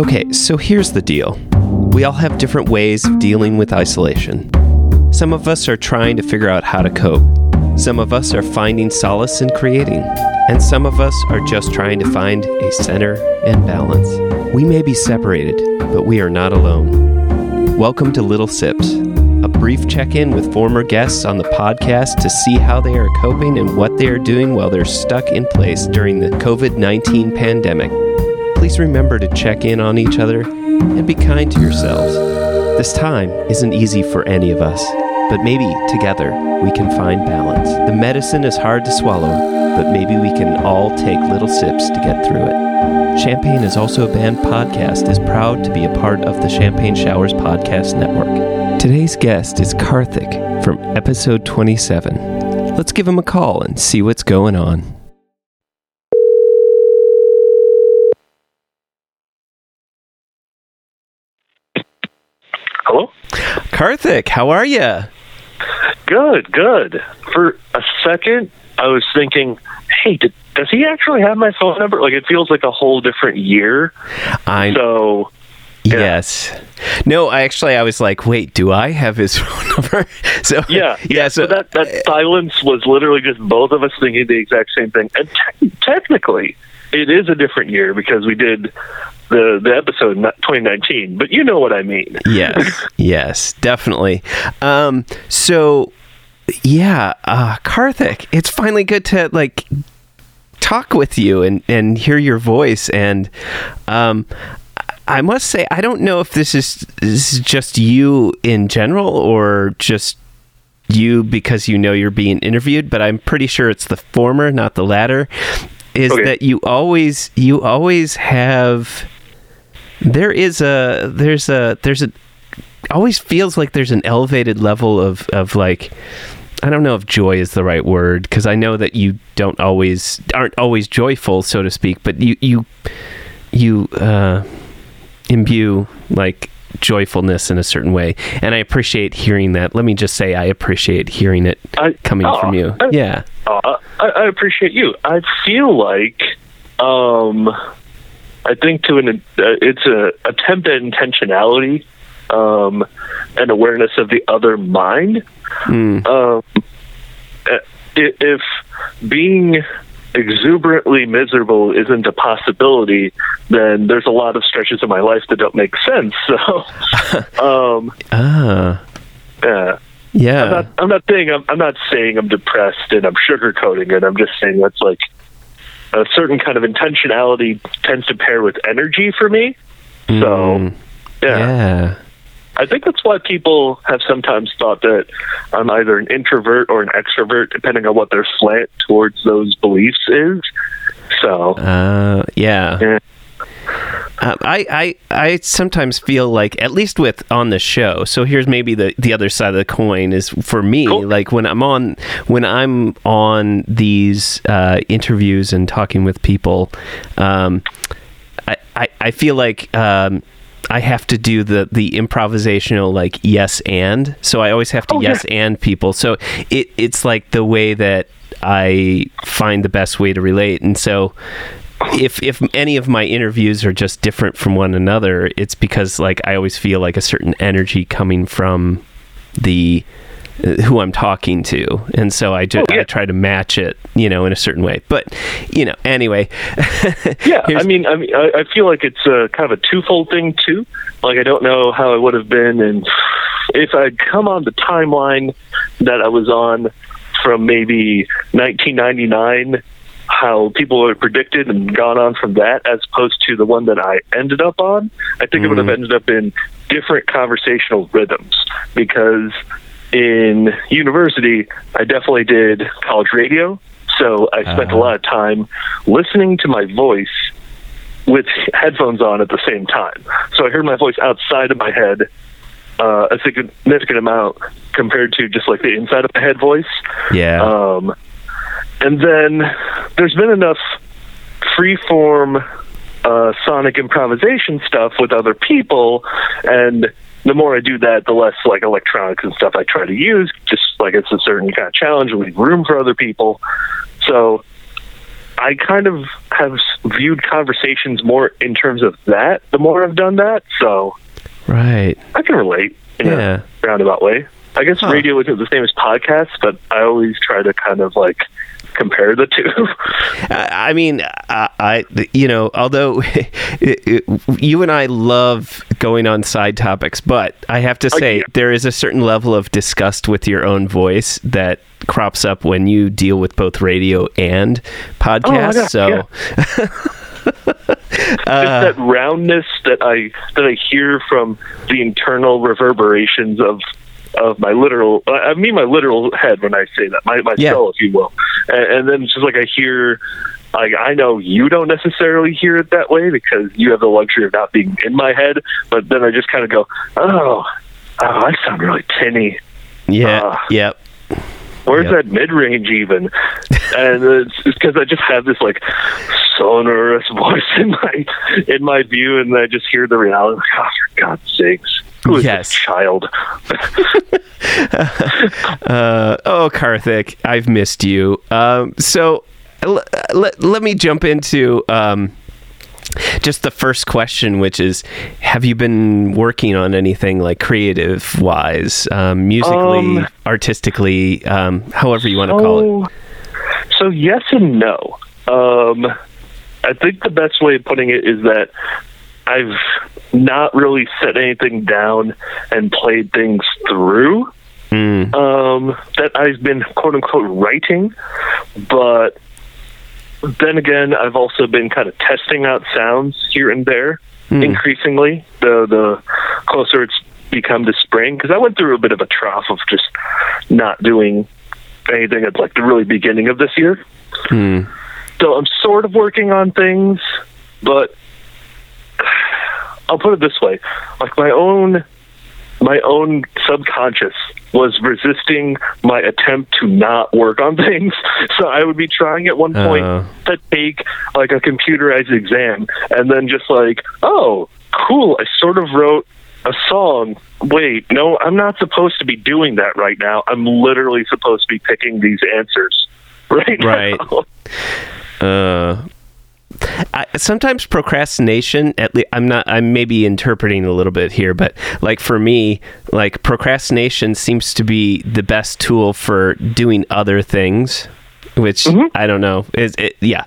Okay, so here's the deal we all have different ways of dealing with isolation. Some of us are trying to figure out how to cope, some of us are finding solace in creating, and some of us are just trying to find a center and balance. We may be separated, but we are not alone. Welcome to Little Sips, a brief check in with former guests on the podcast to see how they are coping and what they are doing while they're stuck in place during the COVID 19 pandemic. Please remember to check in on each other and be kind to yourselves. This time isn't easy for any of us, but maybe together we can find balance. The medicine is hard to swallow, but maybe we can all take little sips to get through it. Champagne is also a band podcast is proud to be a part of the Champagne Showers podcast network. Today's guest is Karthik from episode 27. Let's give him a call and see what's going on. Hello? Karthik, how are you? Good, good. For a second, I was thinking, hey, did, does he actually have my phone number? Like, it feels like a whole different year. I So, yeah. Yes. No, I actually I was like, wait, do I have his phone number? So yeah, yeah. So that, that silence was literally just both of us thinking the exact same thing. And te- technically, it is a different year because we did the, the episode in 2019, but you know what I mean. yes, yes, definitely. Um, so yeah, uh, Karthik, it's finally good to like talk with you and and hear your voice and um I must say I don't know if this is this is just you in general or just you because you know you're being interviewed, but I'm pretty sure it's the former, not the latter. Is Okay. that you always you always have there is a there's a there's a always feels like there's an elevated level of of like I don't know if joy is the right word because I know that you don't always aren't always joyful so to speak but you you you uh imbue like joyfulness in a certain way. And I appreciate hearing that. Let me just say I appreciate hearing it I, coming oh, from you. I- yeah. Uh, I, I appreciate you. I feel like um, I think to an uh, it's a attempt at intentionality um, and awareness of the other mind. Mm. Um, uh, if being exuberantly miserable isn't a possibility, then there's a lot of stretches of my life that don't make sense. So, um, ah yeah. yeah I'm not. I'm not saying. I'm, I'm not saying I'm depressed and I'm sugarcoating it. I'm just saying that's like a certain kind of intentionality tends to pair with energy for me. So Mm. yeah, yeah I think that's why people have sometimes thought that I'm either an introvert or an extrovert, depending on what their slant towards those beliefs is. So Uh, yeah. Yeah. Uh, I, I I sometimes feel like at least with on the show. So here's maybe the the other side of the coin is for me Cool. like when I'm on when I'm on these uh, interviews and talking with people, um, I, I I feel like. Um, I have to do the the improvisational like yes and so I always have to Oh, yes and people so it it's like the way that I find the best way to relate and so if if any of my interviews are just different from one another, it's because like I always feel like a certain energy coming from the uh, who I'm talking to, and so I just Oh, yeah. I try to match it, you know, in a certain way. But you know, anyway, Yeah, I mean, I mean, I, I feel like it's a kind of a twofold thing too. Like, I don't know how it would have been, and if I'd come on the timeline that I was on from maybe 1999, how people have predicted and gone on from that, as opposed to the one that I ended up on, I think it would have Mhm. ended up in different conversational rhythms because in university, I definitely did college radio. So I spent Uh-huh. a lot of time listening to my voice with headphones on at the same time. So I heard my voice outside of my head uh, a significant amount compared to just like the inside of my head voice. yeah, Um, and then there's been enough freeform uh, sonic improvisation stuff with other people, and the more I do that, the less like electronics and stuff I try to use. Just like it's a certain kind of challenge, leave room for other people. So I kind of have viewed conversations more in terms of that the more I've done that. So right, I can relate in yeah. a roundabout way. I guess Huh. radio isn't the same as podcasts, but I always try to kind of like compare the two. I mean, I, I you know, although it, it, you and I love going on side topics, but I have to oh, say yeah. there is a certain level of disgust with your own voice that crops up when you deal with both radio and podcasts. Oh, yeah, so. It's uh, that roundness that I that I hear from the internal reverberations of of my literal I I mean my literal head when I say that my my Yeah. skull if you will and, and then it's just like I hear like I know you don't necessarily hear it that way because you have the luxury of not being in my head but then I just kind of go oh oh I sound really tinny Yeah. Ah. yep. Where's Yep. that mid range even? and it's because I just have this like sonorous voice in my in my view, and I just hear the reality. Like, oh, for God's sakes, who is Yes. this child? Uh, oh, Karthik, I've missed you. Um, so l- let, let me jump into um, just the first question, which is Have you been working on anything like creative wise, um, musically, Um, artistically, um, however you want to call it? So, so yes and no. Um, I think the best way of putting it is that I've not really set anything down and played things through. Mm, um, that I've been quote unquote writing, but then again, I've also been kind of testing out sounds here and there. Hmm. Increasingly, the the closer it's become to spring, because I went through a bit of a trough of just not doing anything at like the really beginning of this year. mm, So I'm sort of working on things, but I'll put it this way: like my own, my own subconscious was resisting my attempt to not work on things. So I would be trying at one point Oh. to take like a computerized exam, and then just like, oh, cool, I sort of wrote a song. Wait, no, I'm not supposed to be doing that right now. I'm literally supposed to be picking these answers right Right. now. Uh, I, sometimes procrastination at least i'm not i'm maybe interpreting a little bit here but like for me like procrastination seems to be the best tool for doing other things which i don't know. Is it yeah.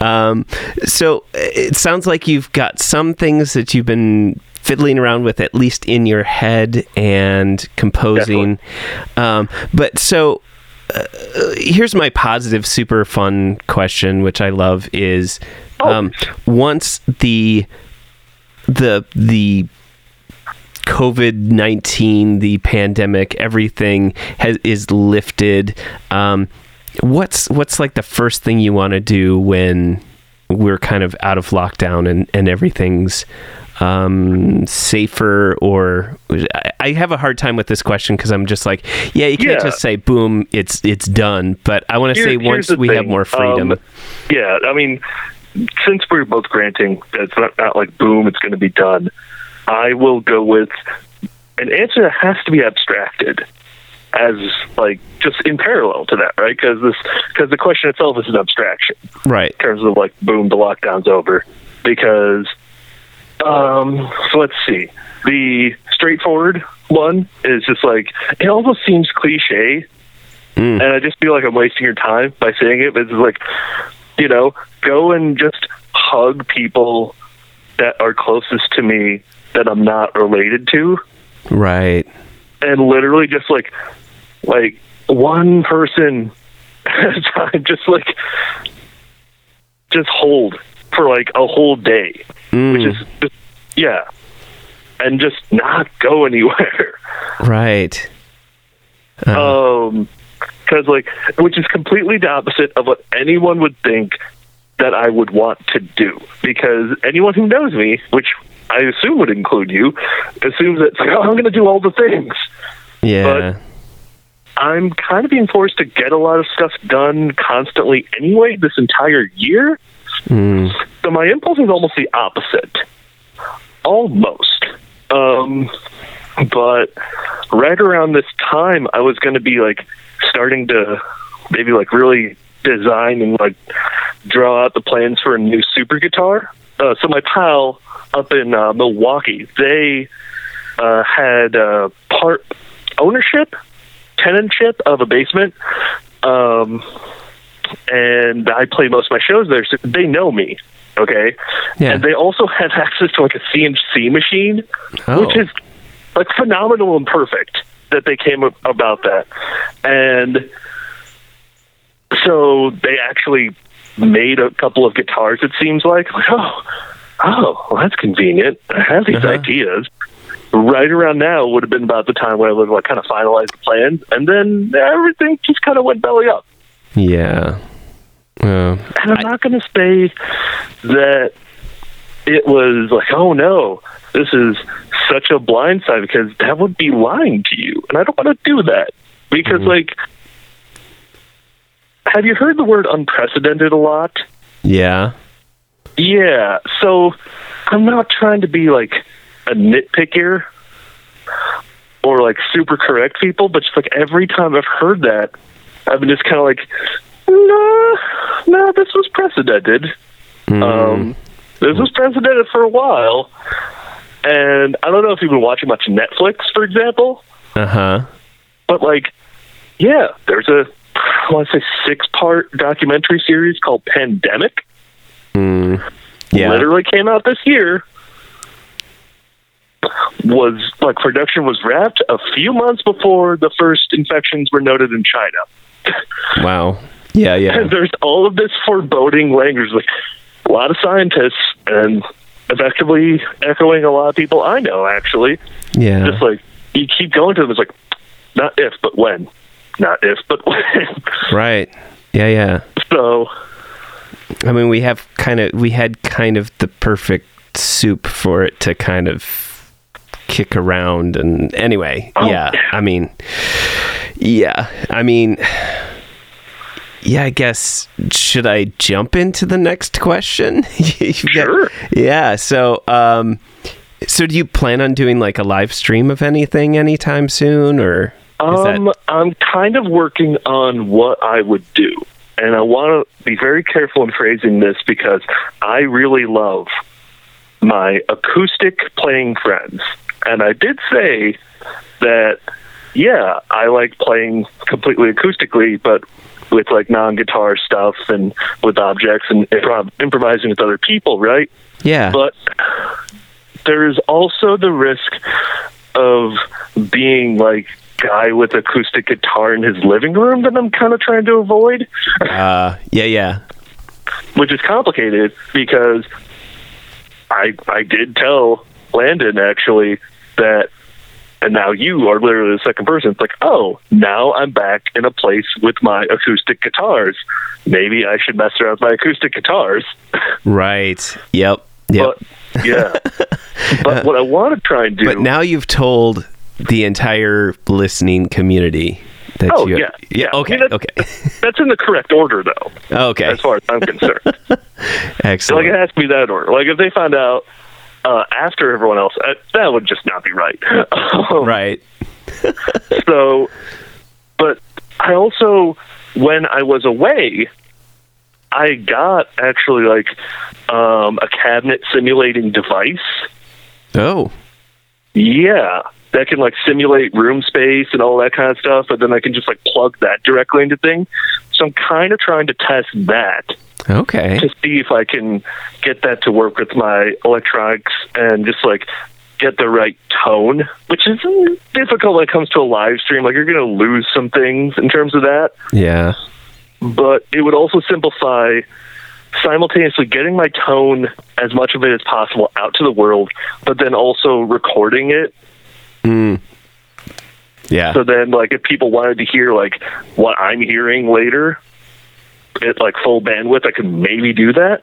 Um so it sounds like you've got some things that you've been fiddling around with at least in your head and composing. Um but so here's my positive, super fun question, which I love is Oh. um, once the the the COVID nineteen, the pandemic, everything has is lifted. Um, what's what's like the first thing you want to do when we're kind of out of lockdown and and everything's um safer or I, have a hard time with this question because i'm just like yeah you can't Yeah. just say boom it's it's done but i want to say once we have more freedom Um, yeah, I mean, since we're both granting that it's not, not like boom, it's going to be done, I will go with an answer that has to be abstracted as like just in parallel to that, right? Because this because the question itself is an abstraction right in terms of like boom, the lockdown's over. Because um, so let's see, the straightforward one is just like it almost seems cliche Mm. and I just feel like I'm wasting your time by saying it. But it's like, you know, go and just hug people that are closest to me that I'm not related to, right and literally just like, like one person at a time, just like, just hold for like a whole day, Mm, which is just, yeah, and just not go anywhere. right. Uh, um because like which is completely the opposite of what anyone would think that i would want to do. Because anyone who knows me which i assume would include you assumes that like oh i'm going to do all the things. Yeah. I'm kind of being forced to get a lot of stuff done constantly anyway this entire year Mm, so my impulse is almost the opposite. Almost. Um, but right around this time, I was going to be like starting to maybe like really design and like draw out the plans for a new super guitar. Uh, so my pal up in uh, Milwaukee, they uh, had uh, part ownership, tenantship of a basement. Um, and I play most of my shows there, so they know me. Okay, Yeah. and they also have access to like a CNC machine, Oh. which is like phenomenal and perfect that they came up about that. And so they actually made a couple of guitars. It seems like, like oh, oh, well, that's convenient. I have these Uh-huh. ideas. Right around now would have been about the time when I would like kind of finalize the plans, and then everything just kind of went belly up. Yeah. Uh, And I'm not going to say that it was like, oh no, this is such a blindside because that would be lying to you, and I don't want to do that because, like, have you heard the word unprecedented a lot? yeah. Yeah, so I'm not trying to be like a nitpicker or like super correct people, but just like every time I've heard that, I've been just kind of like, no, no, this was precedented. Um, this was precedented for a while, and I don't know if you've been watching much Netflix, for example, Uh huh. but like, yeah, there's a I want to say six part documentary series called Pandemic Yeah. literally came out this year was like production was wrapped a few months before the first infections were noted in China. Wow. Yeah. Yeah. And there's all of this foreboding language like a lot of scientists and effectively echoing a lot of people I know actually. Yeah. Just like you keep going to them it's like not if but when. Not if but when. Right. Yeah. Yeah. so I mean, we have kind of we had kind of the perfect soup for it to kind of kick around and anyway, Oh, yeah. yeah. I mean, yeah. I mean, yeah. I guess should I jump into the next question? Sure. yeah. So, um, so do you plan on doing like a live stream of anything anytime soon, or is that Um, I'm kind of working on what I would do. And I want to be very careful in phrasing this because I really love my acoustic playing friends. And I did say that, yeah, I like playing completely acoustically, but with like non guitar stuff and with objects and improv- improvising with other people, right? yeah? but there is also the risk of being like guy with acoustic guitar in his living room that I'm kind of trying to avoid, uh, yeah. Yeah. which is complicated because I I did tell Landon actually that and now you are literally the second person. It's like, oh, now I'm back in a place with my acoustic guitars. Maybe I should mess around with my acoustic guitars. Right. Yep. Yep. But yeah. but what I want to try and do But now you've told the entire listening community that Oh, you yeah, yeah. Okay, I mean, that- okay. That's in the correct order, though, okay. as far as I'm concerned. like, Excellent. it has to be that order. Like, if they find out uh, after everyone else, uh, that would just not be right. Um, right. So, but I also, when I was away, I got actually like um, a cabinet simulating device. Oh. Yeah, that can like simulate room space and all that kind of stuff, but then I can just like plug that directly into thing. So I'm kind of trying to test that Okay. to see if I can get that to work with my electronics and just like get the right tone, which is difficult when it comes to a live stream. Like you're going to lose some things in terms of that, Yeah. but it would also simplify simultaneously getting my tone as much of it as possible out to the world, but then also recording it hmm. Yeah. So then, like, if people wanted to hear like what I'm hearing later at like full bandwidth, I could maybe do that.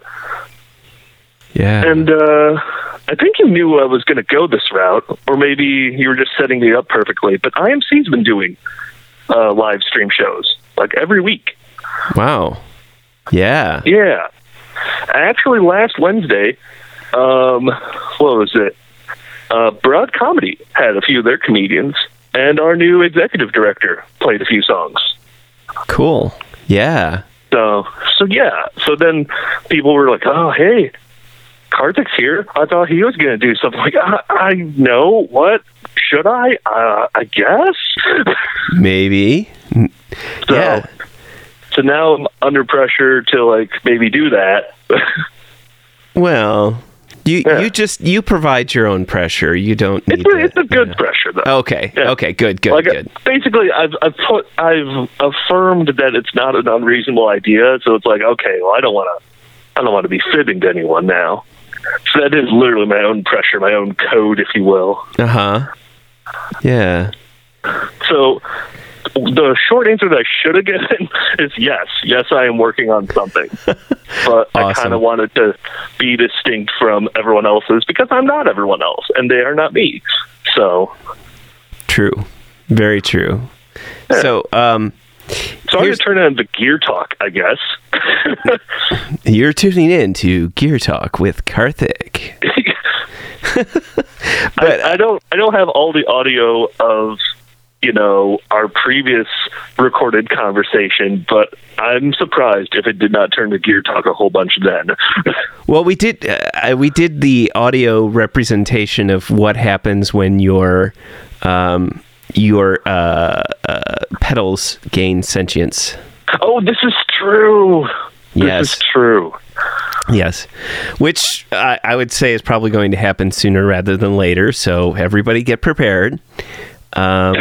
yeah. And uh, I think you knew I was going to go this route, or maybe you were just setting me up perfectly. But IMC's been doing uh, live stream shows like every week. wow. Yeah. Yeah, actually, last Wednesday, um, what was it? Uh, Broad Comedy had a few of their comedians, and our new executive director played a few songs. Cool. Yeah. So so yeah. So then people were like, "Oh, hey, Karthik's here. I thought he was going to do something." Like, I, I know what should I? Uh, I guess. Maybe. So, Yeah. So now I'm under pressure to like maybe do that. Well, you Yeah. you just you provide your own pressure. You don't need it's, a, to, it's a good pressure though. Okay. Yeah. Okay. Good. Good. like good. basically, I've I've put I've affirmed that it's not an unreasonable idea. So it's like, okay, well, I don't want to I don't want to be fibbing to anyone now. So that is literally my own pressure, my own code, if you will. Uh huh. Yeah. So the short answer that I should have given is yes. Yes, I am working on something. But I kind of wanted to be distinct from everyone else's because I'm not everyone else and they are not me. So True. Very true. So, um, so I'm Here's- going to turn it into gear talk, I guess. you're tuning in to Gear Talk with Karthik. But I, I don't I don't have all the audio of you know our previous recorded conversation, but I'm surprised if it did not turn to gear talk a whole bunch then. well, we did uh, we did the audio representation of what happens when your um, your uh, uh, pedals gain sentience. oh, this is true. This Yes. is true. Yes, which I, I would say is probably going to happen sooner rather than later. So everybody get prepared. Um,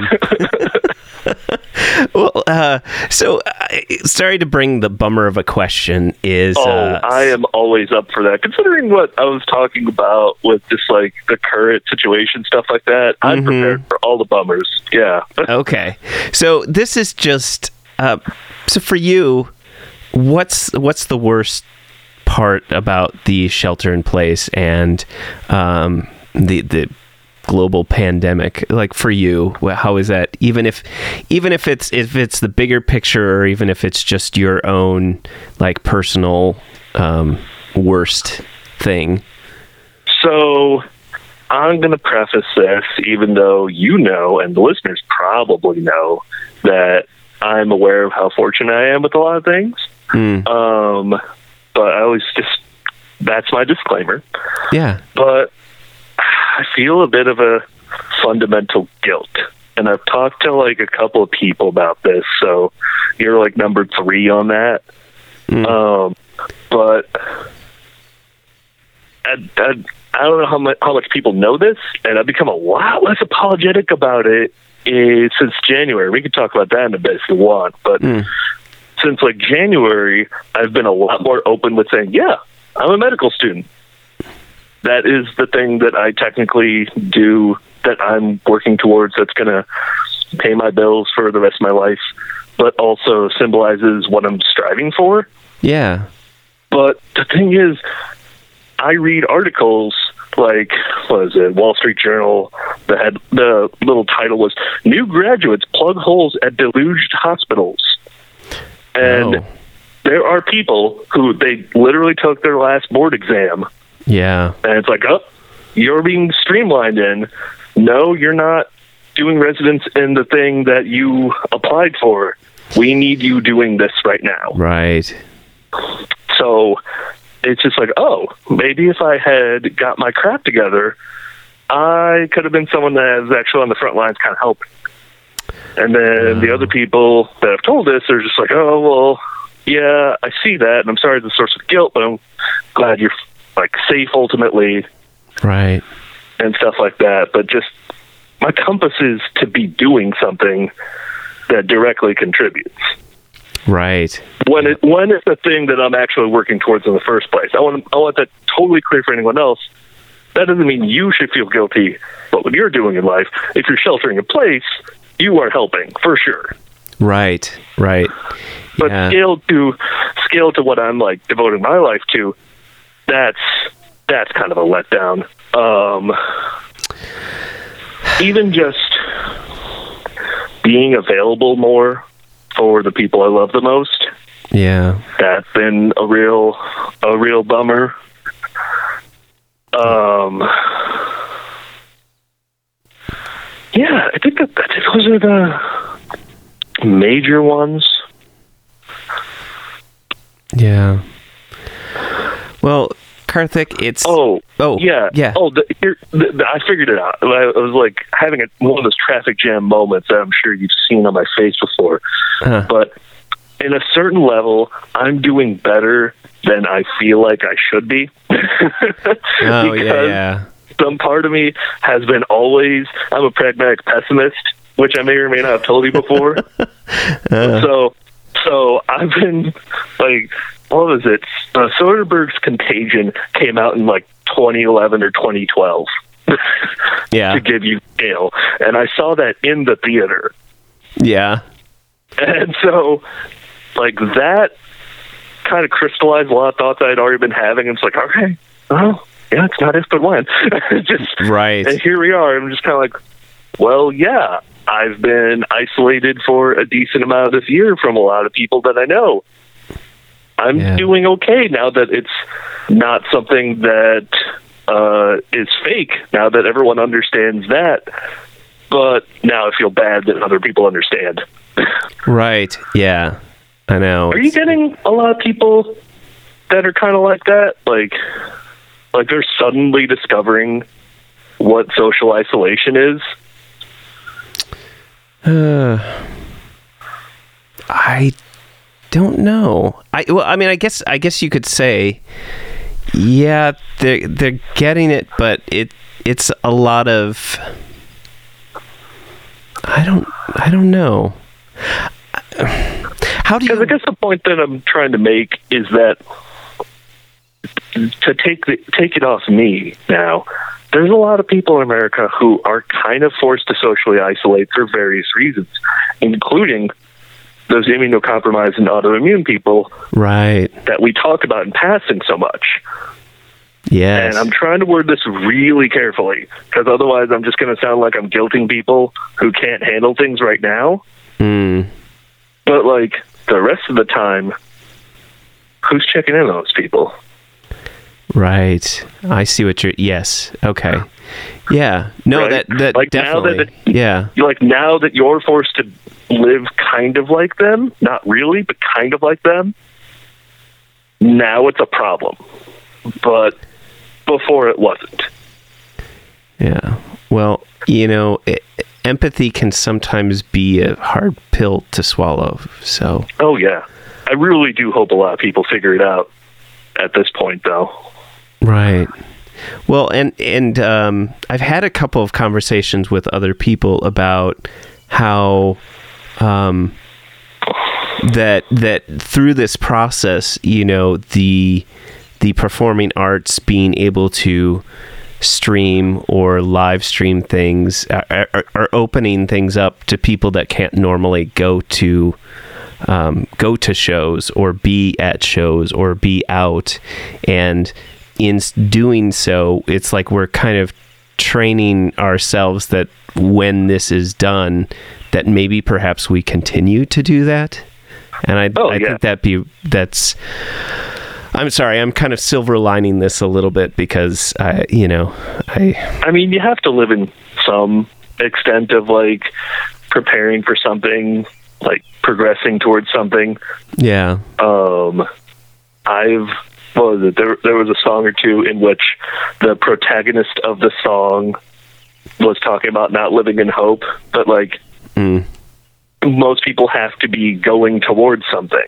well, uh, so uh, sorry to bring the bummer of a question. Is Oh, uh, I am always up for that. Considering what I was talking about with just like the current situation, stuff like that, I'm Mhm. prepared for all the bummers. Yeah. okay. So this is just uh, so for you. What's what's the worst part about the shelter in place and um, the the global pandemic like for you how is that even if even if it's if it's the bigger picture or even if it's just your own like personal um, worst thing So I'm going to preface this, even though you know, and the listeners probably know, that I'm aware of how fortunate I am with a lot of things. Mm, Um, but I always just, that's my disclaimer. yeah But I feel a bit of a fundamental guilt. And I've talked to like a couple of people about this, so you're like number three on that. Mm. Um, but I, I, I don't know how much, how much people know this, and I've become a lot less apologetic about it eh, since January. We could talk about that in a bit if you want, but Mm. since like January, I've been a lot more open with saying, "Yeah, I'm a medical student." That is the thing that I technically do that I'm working towards. That's going to pay my bills for the rest of my life, but also symbolizes what I'm striving for. yeah But the thing is, I read articles like what is it, Wall Street Journal. The head, the little title was "New Graduates Plug Holes at Deluged Hospitals," and Oh. there are people who they literally took their last board exam, yeah and it's like, oh, you're being streamlined in. No, you're not doing residence in the thing that you applied for. We need you doing this right now. right So it's just like, oh, maybe if I had got my crap together, I could have been someone that is actually on the front lines kind of helping. And then the other people that have told us are just like, oh, well, yeah, I see that, and I'm sorry it's a source of guilt, but I'm glad you're like safe ultimately right and stuff like that. But just my compass is to be doing something that directly contributes. right when it when it's the thing that I'm actually working towards in the first place. I want I want that totally clear for anyone else. That doesn't mean you should feel guilty about what you're doing in life. If you're sheltering in place, you are helping for sure. right right But yeah scale to scale to what I'm like devoting my life to, that's that's kind of a letdown. Um, even just being available more for the people I love the most. yeah that's been a real a real bummer. Um Yeah, I think that, I think those are the major ones. Yeah. Well, Karthik, it's Oh, oh yeah, yeah Oh, the, here, the, the, I figured it out. I, I was like having a, one of those traffic jam moments that I'm sure you've seen on my face before. Huh. But in a certain level, I'm doing better than I feel like I should be. oh yeah yeah some part of me has been always I'm a pragmatic pessimist, which I may or may not have told you before. Uh. So so I've been like what was it? Uh, Soderbergh's Contagion came out in like 2011 or 2012 yeah to give you scale, and I saw that in the theater, yeah and so like that kind of crystallized a lot of thoughts I'd already been having. And it's like, okay, well, yeah, it's not if but when. just right and here we are. I'm just kind of like, well, yeah, I've been isolated for a decent amount of this year from a lot of people that I know. I'm Yeah. doing okay now that it's not something that uh, is fake. Now that everyone understands that, but now I feel bad that other people understand. right yeah I know Are you getting a lot of people that are kind of like that? Like, like they're suddenly discovering what social isolation is. Uh, I don't know. I well, I mean, I guess I guess you could say, yeah, they're they're getting it, but it it's a lot of. I don't I don't know. How do Because I guess the point that I'm trying to make is that to take the take it off me now. There's a lot of people in America who are kind of forced to socially isolate for various reasons, including those immunocompromised and autoimmune people Right. that we talk about in passing so much. yeah And I'm trying to word this really carefully because otherwise I'm just going to sound like I'm guilting people who can't handle things right now. Mm, But like the rest of the time, who's checking in on those people? right. I see what you're. Yes. Okay. Yeah. No. Right. That that Like, now that definitely. yeah. Like now that you're forced to live kind of like them, not really, but kind of like them. Now it's a problem, but before it wasn't. Yeah. Well, you know, e empathy can sometimes be a hard pill to swallow. So, Oh yeah, I really do hope a lot of people figure it out at this point, though. right. Well, and and um, I've had a couple of conversations with other people about how um, that that through this process, you know, the the performing arts being able to stream or live stream things are, are, are opening things up to people that can't normally go to um, go to shows or be at shows or be out. And in doing so it's like we're kind of training ourselves that when this is done that maybe perhaps we continue to do that and i, Oh, I yeah. think that be that's i'm sorry i'm kind of silver lining this a little bit because i you know i I mean, you have to live in some extent of like preparing for something, like progressing towards something. yeah Um, I've what was it? There, there was a song or two in which the protagonist of the song was talking about not living in hope, but like mm, most people have to be going towards something.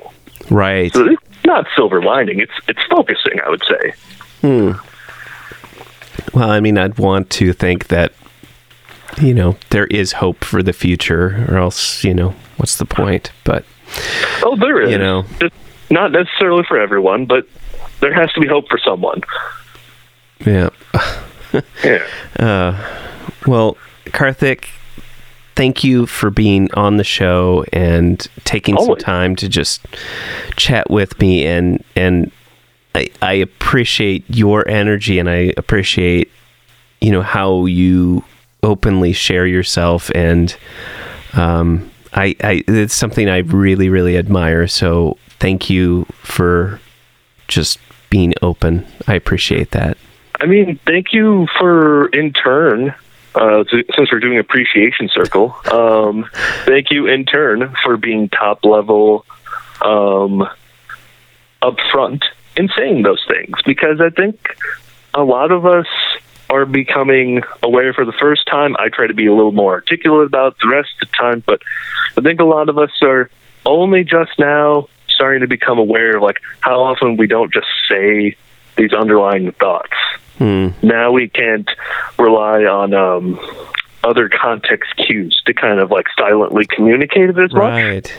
right So it's not silver lining. It's it's focusing. I would say. Hmm. Well, I mean, I'd want to think that, you know, there is hope for the future, or else, you know, what's the point? But, Oh, there is. You know. Just not necessarily for everyone, but there has to be hope for someone. yeah. Yeah. Uh, well, Karthik, thank you for being on the show and taking some time to just chat with me and and I, I appreciate your energy and I appreciate you know how you openly share yourself and um I, I it's something I really really admire so thank you for just being open I appreciate that I mean, thank you for in turn. Uh, since we're doing appreciation circle, um, thank you in turn for being top level um, upfront in saying those things because I think a lot of us are becoming aware for the first time. I try to be a little more articulate about the rest of the time, but I think a lot of us are only just now starting to become aware of like how often we don't just say these underlying thoughts. Hmm. Now we can't rely on um, other context cues to kind of like silently communicate it as much. Right.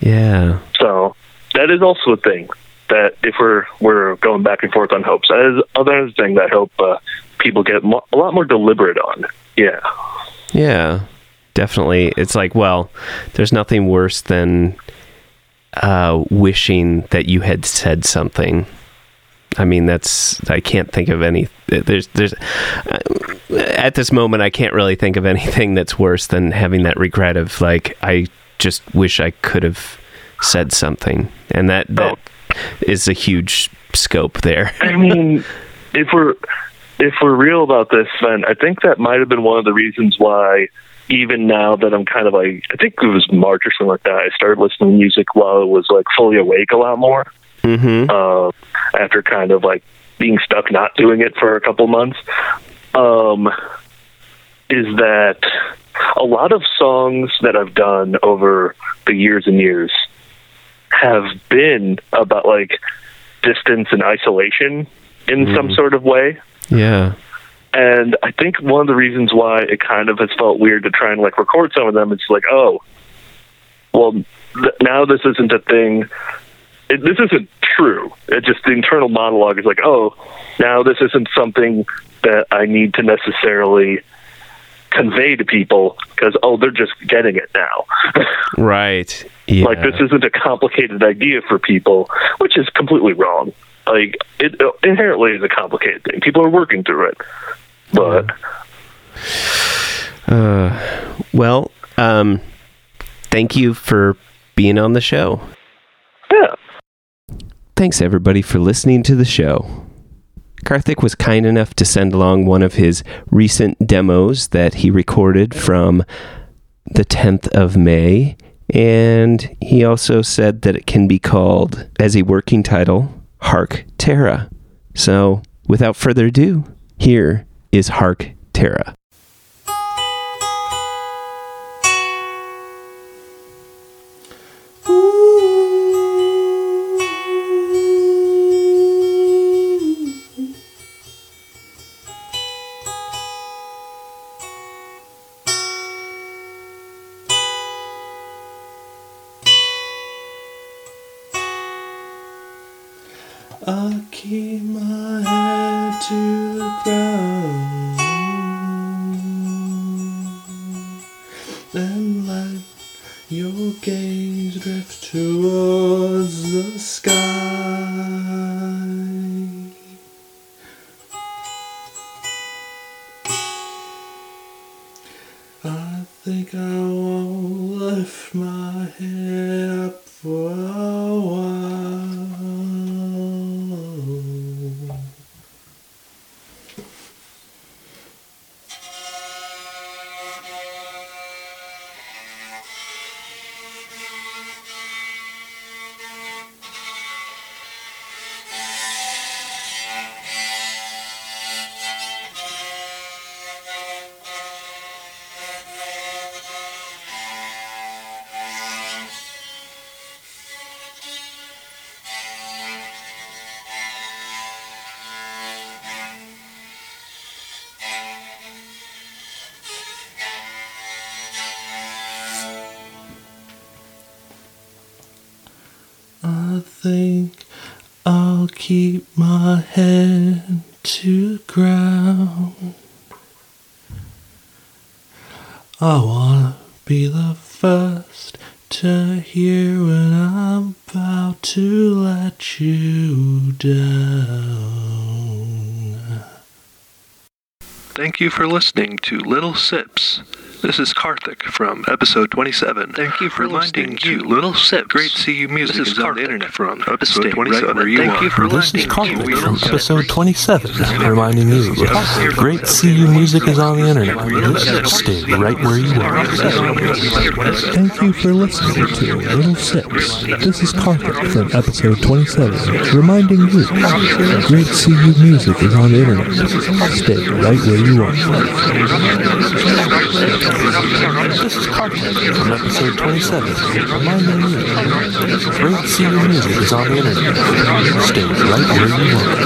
Yeah. So that is also a thing that if we're we're going back and forth on hopes, that is another thing that I hope uh, people get mo- a lot more deliberate on. Yeah. Yeah. Definitely. It's like, well, there's nothing worse than uh, wishing that you had said something. I mean, that's I can't think of any. There's there's uh, at this moment I can't really think of anything that's worse than having that regret of like I just wish I could have said something, and that that is a huge scope there. I mean, if we're if we're real about this, then I think that might have been one of the reasons why. Even now that I'm kind of like, I think it was March or something like that. I started listening to music while I was like fully awake a lot more. Mm-hmm. uh, after kind of like being stuck not doing it for a couple months um, is that a lot of songs that I've done over the years and years have been about like distance and isolation in some sort of way. Yeah. And I think one of the reasons why it kind of has felt weird to try and like record some of them, it's like, oh, well, th- now this isn't a thing. It, this isn't true. It just the internal monologue is like, oh, now this isn't something that I need to necessarily convey to people because oh, they're just getting it now. Right. Yeah. like this isn't a complicated idea for people, which is completely wrong. Like it inherently is a complicated thing. People are working through it, but. Uh, well, um, thank you for being on the show. Yeah. Thanks, everybody, for listening to the show. Karthik was kind enough to send along one of his recent demos that he recorded from the 10th of May. And he also said that it can be called, as a working title, Hark Terra. So, without further ado, here is Hark Terra. I keep my head to the ground keep my head to ground. I wanna be the first to hear when I'm about to let you down. Thank you for listening to Little Sips. This is Karthik from episode 27. Thank you for Reminding listening to you, Little Sips. Great CU music This is, is on the internet from episode 27. Right where you Thank are. you for This is listening to Karthik Little from Sips. episode 27, reminding you great CU music is on the internet. Stay right where you are. Thank you for listening to Little Sips. Sips. This is Karthik from episode 27, reminding you that great CU music is on the internet. Stay right where you are. This is Karthik from episode 27, reminding you that great CU music is on the internet. Stay right where you are.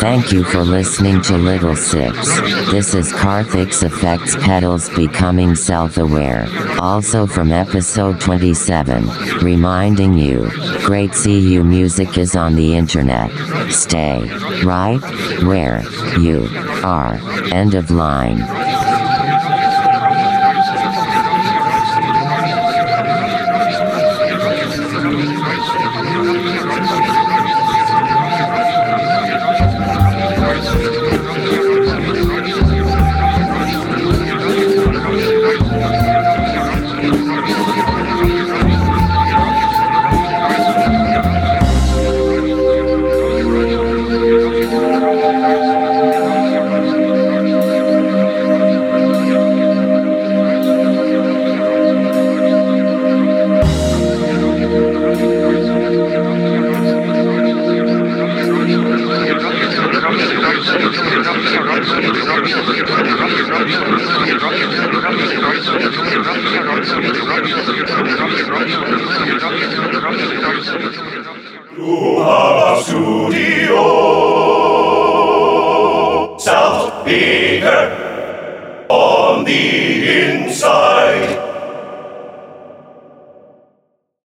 Thank you for listening to Little Sips. This is Karthik's Effects Pedals Becoming Self-Aware, also from episode 27, reminding you, great CU music is on the internet. Stay right where you are. End of line.